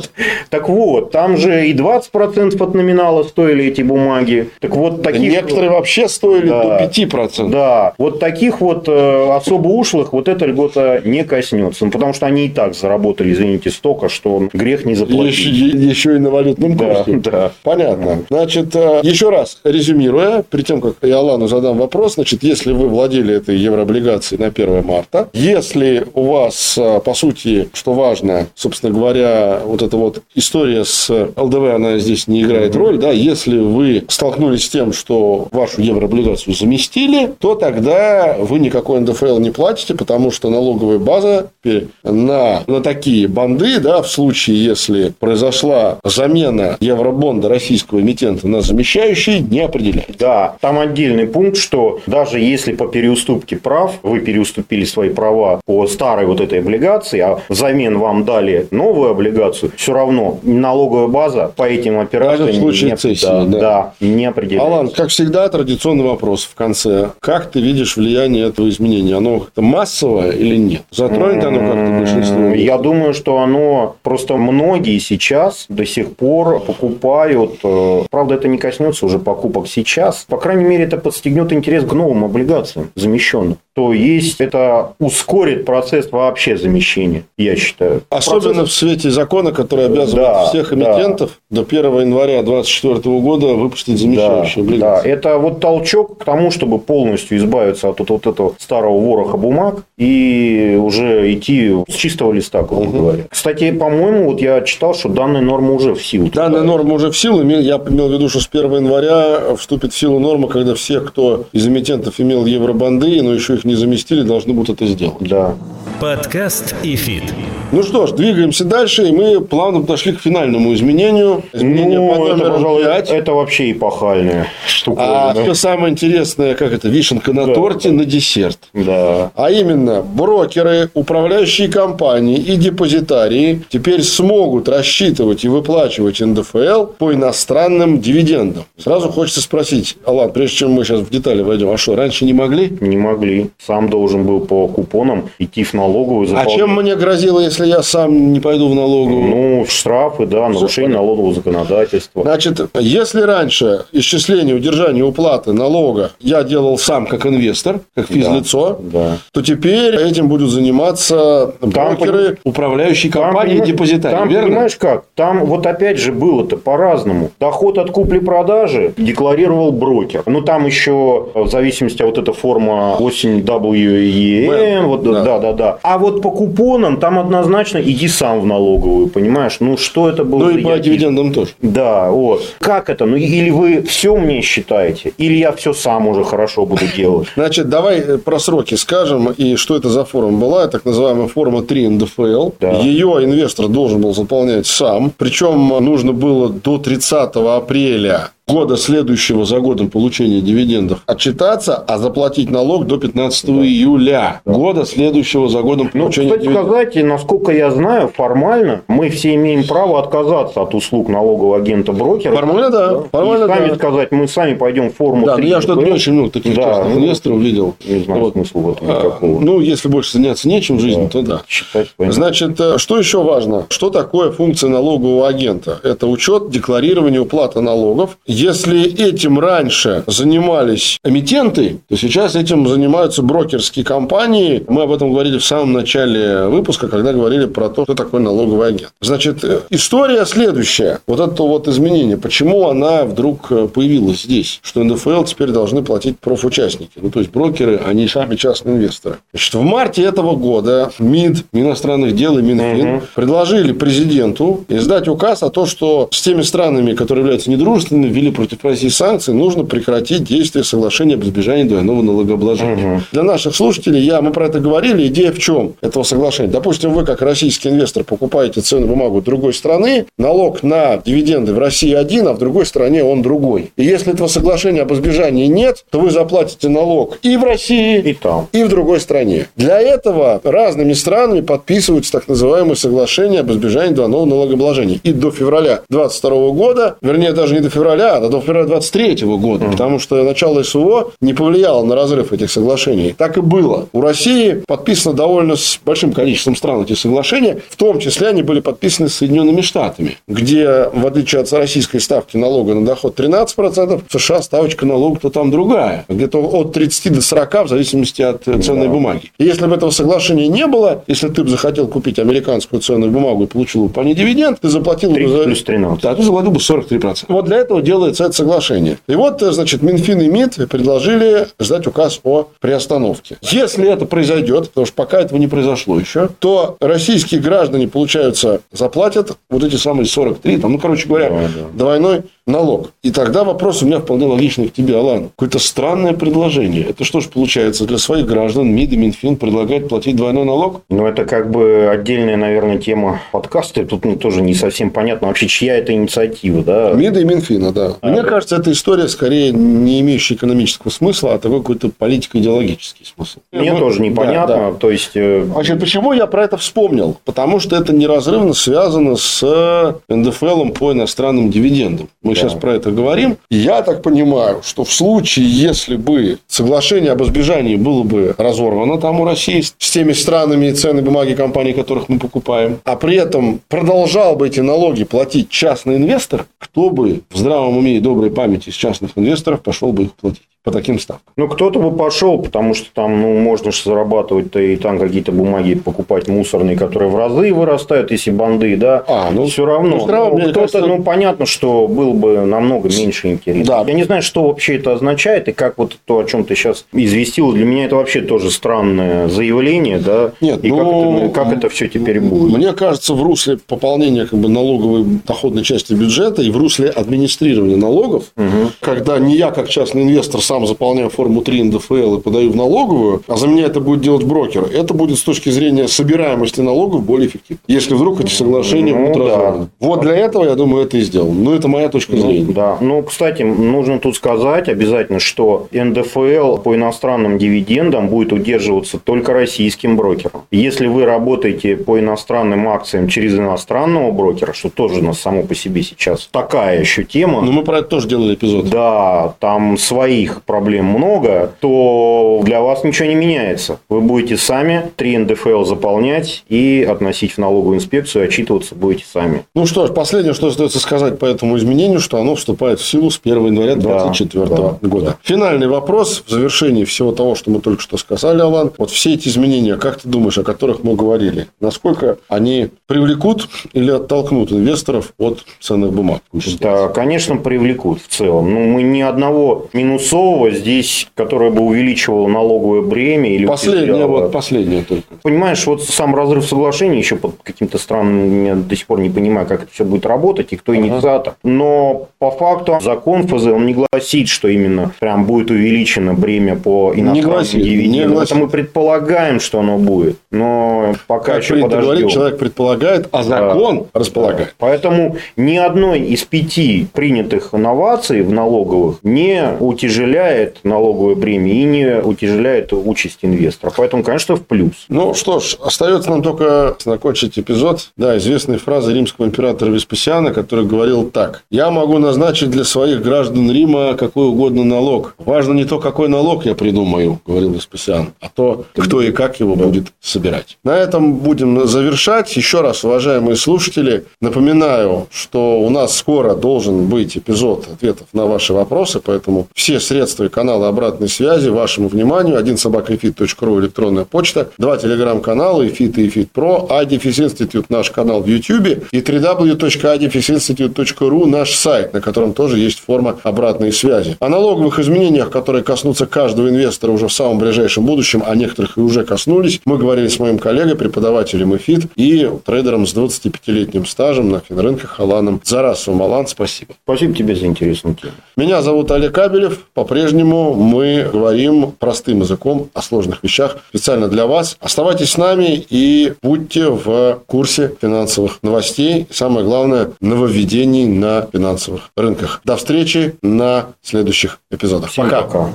Так вот, там же и 20% от номинала стоили эти бумаги. Так вот, таких... Некоторые вообще стоили Да. до 5%. Да, вот таких вот э, особо ушлых вот эта льгота не коснется. Ну, потому что они и так заработали, извините, столько, что грех не заплатить. Еще, еще и на валютном Да, курсе. да. Понятно. Значит, э, еще раз резюмируя, перед тем, как я Алану задам вопрос, значит, если вы владели этой еврооблигацией на 1 марта, если у вас, э, по сути, что важно, собственно говоря, вот эта вот история с ЛДВ, она здесь не играет роль, да, если вы столкнулись с тем, что вашу еврооблигацию заместили, то тогда вы никакой НДФЛ не платите, потому что налоговая база теперь на, на такие банды, да, в случае, если произошла замена евробонда российского эмитента на замещающий, не определяет. Да, там отдельный пункт, что даже если по переуступке прав вы переуступили свои права по старой вот этой облигации, а взамен вам дали новую облигацию, все равно налоговая база по этим операциям Даже в случае не, цессии, да, да. да, не определяется. Алан, как всегда, традиционный вопрос в конце. Как ты видишь влияние этого изменения? Оно как-то массовое или нет? Затронет оно как-то большинство? Я думаю, что оно просто многие сейчас до сих пор покупают. э, Правда, это не коснется уже покупок сейчас. По крайней мере, это подстегнет интерес к новым облигациям замещенным. То есть это ускорит процесс вообще замещения, я считаю. Особенно Процесс- в свете закона, который обязывает Да, всех да. эмитентов до 1 января 2024 года выпустить замещающие Да, да, облигации. это вот толчок к тому, чтобы полностью избавиться от вот, вот этого старого вороха бумаг и уже идти с чистого листа, грубо говоря. Кстати, по-моему, вот я читал, что данная норма уже в силу. Данная норма уже в силу. Я имел в виду, что с 1 января вступит в силу норма, когда всех, кто из эмитентов имел евробанды, но еще их не заместили, должны будут это сделать. Да. Подкаст ИФИТ. Ну что ж, двигаемся дальше, и мы плавно подошли к финальному изменению. Изменение Ну, под это, пожалуй, 5. это вообще эпохальная штука. А да. самое интересное, как это, вишенка на Да. торте на десерт. Да. А именно, брокеры, управляющие компании и депозитарии теперь смогут рассчитывать и выплачивать НДФЛ по иностранным дивидендам. Сразу хочется спросить, Алан, прежде чем мы сейчас в детали войдем, а что, раньше не могли? Не могли. Сам должен был по купонам идти в налоговую. А заполнять. чем мне грозило, если я сам не пойду в налоговую? Ну, штрафы, да, нарушение налогового законодательства. Значит, если раньше исчисление, удержание, уплаты налога я делал сам как инвестор, как физлицо, Да. то теперь этим будут заниматься брокеры, управляющие Там, компании и депозитарии, там, верно? понимаешь как? Там вот опять же было-то по-разному. Доход от купли-продажи декларировал брокер. Ну, там еще в зависимости от вот эта форма 8WEN. Бен, Вот, да. да. да, да, А вот по купонам там однозначно иди сам в налоговую, понимаешь? Ну, что это было Ну и по дивидендам тоже. Да, вот. Как это? Ну, или вы все мне считаете, или я все сам уже хорошо буду делать. Значит, давай э, про сроки скажем, и что это за форма была, так называемая форма 3 НДФЛ. Да. Ее инвестор должен был заполнять сам, причем нужно было до 30 апреля года следующего за годом получения дивидендов отчитаться, а заплатить налог до 15 июля года следующего за годом Ну, получения кстати дивидендов. сказать, насколько я знаю, формально мы все имеем право отказаться от услуг налогового агента брокера. Формально, да. Формально, и сами да. сказать, мы сами пойдем в форму Да, но 3 я что-то не очень много таких Да, частных ну, инвесторов видел. Не знаю Вот. смысла в этом А, никакого. Ну, если больше заняться нечем в жизни, то да. Считать. Значит, э, что еще важно? Что такое функция налогового агента? Это учет, декларирование, уплата налогов. Если этим раньше занимались эмитенты, то сейчас этим занимаются брокерские компании. Мы об этом говорили в самом начале выпуска, когда говорили про то, что такое налоговый агент. Значит, э, история следующая. Вот это вот изменение. Почему она вдруг э, появилась здесь? Что НДФЛ теперь должны платить профучастники. Ну, то есть, брокеры, они сами частные инвесторы. Значит, в марте этого года МИД, Мининостранных дел и Минфин Мгм. предложили президенту издать указ о том, что с теми странами, которые являются недружественными, ввели против России санкции, нужно прекратить действие соглашения об избежании двойного налогообложения. Мгм. Для наших слушателей, я, мы про это говорили, идея в чем этого соглашения? Допустим, вы, как российский инвестор, покупаете ценную бумагу другой страны, налог на дивиденды в России один, а в другой стране он другой. И если этого соглашения об избежании нет, то вы заплатите налог и в России, И там. и в другой стране. Для этого разными странами подписываются так называемые соглашения об избежании двойного налогообложения. И до февраля 2022 года, вернее, даже не до февраля, февраля, до февраля 23 года, mm. потому что начало СВО не повлияло на разрыв этих соглашений. Так и было. У России подписано довольно с большим количеством стран эти соглашения, в том числе они были подписаны с Соединенными Штатами, где, в отличие от российской ставки налога на доход 13%, в США ставочка налога-то там другая, где-то от 30 до 40 в зависимости от ценной да. бумаги. И если бы этого соглашения не было, если ты бы захотел купить американскую ценную бумагу и получил бы по ней дивиденд, ты заплатил бы за... плюс 13. Да, ты заплатил бы 43%. Вот для этого делается это соглашение. И вот, значит, Минфин и МИД предложили сдать указ о приостановке. Если это произойдет, потому что пока этого не произошло еще, то российские граждане, получается, заплатят вот эти самые 43, там, ну, короче говоря, да, да. двойной налог. И тогда вопрос у меня вполне логичный к тебе, Алан. Какое-то странное предложение. Это что ж получается, для своих граждан МИД и Минфин предлагает платить двойной налог? Ну, это как бы отдельная, наверное, тема подкаста. Тут ну, тоже не совсем понятно вообще, чья это инициатива. Да? МИДа и Минфина, да. А, Мне да. кажется, эта история скорее не имеющая экономического смысла, а такой какой-то политико-идеологический смысл. Мне ну, тоже непонятно. Да, да. То есть... Э, Значит, почему я про это вспомнил? Потому что это неразрывно связано с НДФЛом по иностранным дивидендам. Мы сейчас про это говорим. Я так понимаю, что в случае, если бы соглашение об избежании было бы разорвано там у России с теми странами и ценные бумаги компаний, которых мы покупаем, а при этом продолжал бы эти налоги платить частный инвестор, кто бы в здравом уме и доброй памяти из частных инвесторов пошел бы их платить? По таким ставкам. Ну, кто-то бы пошел, потому что там, ну, можно же зарабатывать-то и там какие-то бумаги покупать мусорные, которые в разы вырастают, если банды, да. А, ну, все равно. Ну, равно ну, кто-то, кажется... ну, понятно, что был бы намного меньше интереса. Да. Я не знаю, что вообще это означает, и как вот то, о чем ты сейчас известил, для меня это вообще тоже странное заявление, да. Нет, и ну, как, это, как это все теперь будет? Мне кажется, в русле пополнения как бы налоговой доходной части бюджета и в русле администрирования налогов, угу. когда не я, как частный инвестор, сам заполняю форму 3 НДФЛ и подаю в налоговую, а за меня это будет делать брокер, это будет с точки зрения собираемости налогов более эффективно. Если вдруг эти соглашения ну, будут да. разорваны. Вот для этого, я думаю, это и сделано. Но это моя точка ну, зрения. Да. Ну, кстати, нужно тут сказать обязательно, что НДФЛ по иностранным дивидендам будет удерживаться только российским брокером. Если вы работаете по иностранным акциям через иностранного брокера, что тоже у нас само по себе сейчас такая еще тема. Но мы про это тоже делали эпизод. Да, там своих проблем много, то для вас ничего не меняется. Вы будете сами 3 НДФЛ заполнять и относить в налоговую инспекцию, отчитываться будете сами. Ну что ж, последнее, что остается сказать по этому изменению, что оно вступает в силу с 1 января 2024 да, да, года. Да. Финальный вопрос в завершении всего того, что мы только что сказали, Алан. Вот все эти изменения, как ты думаешь, о которых мы говорили, насколько они привлекут или оттолкнут инвесторов от ценных бумаг? Да, конечно, привлекут в целом. Ну, мы ни одного минусового здесь, которое бы увеличивало налоговое бремя или Последнее, вот последнее только. Понимаешь, вот сам разрыв соглашения еще под каким-то странным, я до сих пор не понимаю, как это все будет работать и кто ага. инициатор. Но по факту закон ФЗ, он не гласит, что именно прям будет увеличено бремя по иностранным дивидендам. Это мы предполагаем, что оно будет. Но пока как еще подождем. Говорить, человек предполагает, а закон да. располагает. Поэтому ни одной из пяти принятых инноваций в налоговых не утяжеляет налоговое бремя и не утяжеляет участь инвестора. Поэтому, конечно, в плюс. Ну что ж, остается нам только закончить эпизод. Да, известной фразы римского императора Веспасиана, который говорил так. Я могу назначить для своих граждан Рима какой угодно налог. Важно не то, какой налог я придумаю, говорил Веспасиан, а то, кто и как его будет собирать. На этом будем завершать. Еще раз, уважаемые слушатели, напоминаю, что у нас скоро должен быть эпизод ответов на ваши вопросы, поэтому все средства и каналы обратной связи вашему вниманию. Один собака ифит.ру электронная почта, два телеграм-канала ИФИТ и ИФИТ Про, i дефис Institute наш канал в YouTube и www.i дефис institute.ru наш сайт, на котором тоже есть форма обратной связи. О налоговых изменениях, которые коснутся каждого инвестора уже в самом ближайшем будущем, а некоторых и уже коснулись, мы говорили с моим коллегой, преподавателем ИФИТ и трейдером с 25-летним стажем на финрынках Аланом Зарасовым. Алан, спасибо. Спасибо тебе за интересную тему. Меня зовут Олег Абелев. По-прежнему мы говорим простым языком о сложных вещах специально для вас. Оставайтесь с нами и будьте в курсе финансовых новостей. Самое главное, нововведений на финансовых рынках. До встречи на следующих эпизодах. Всем пока. пока.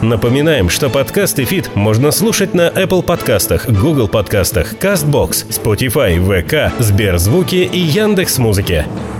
Напоминаем, что подкасты «Фит» можно слушать на Apple подкастах, Google подкастах, CastBox, Spotify, VK, Сберзвуки и Яндекс.Музыке. Музыке.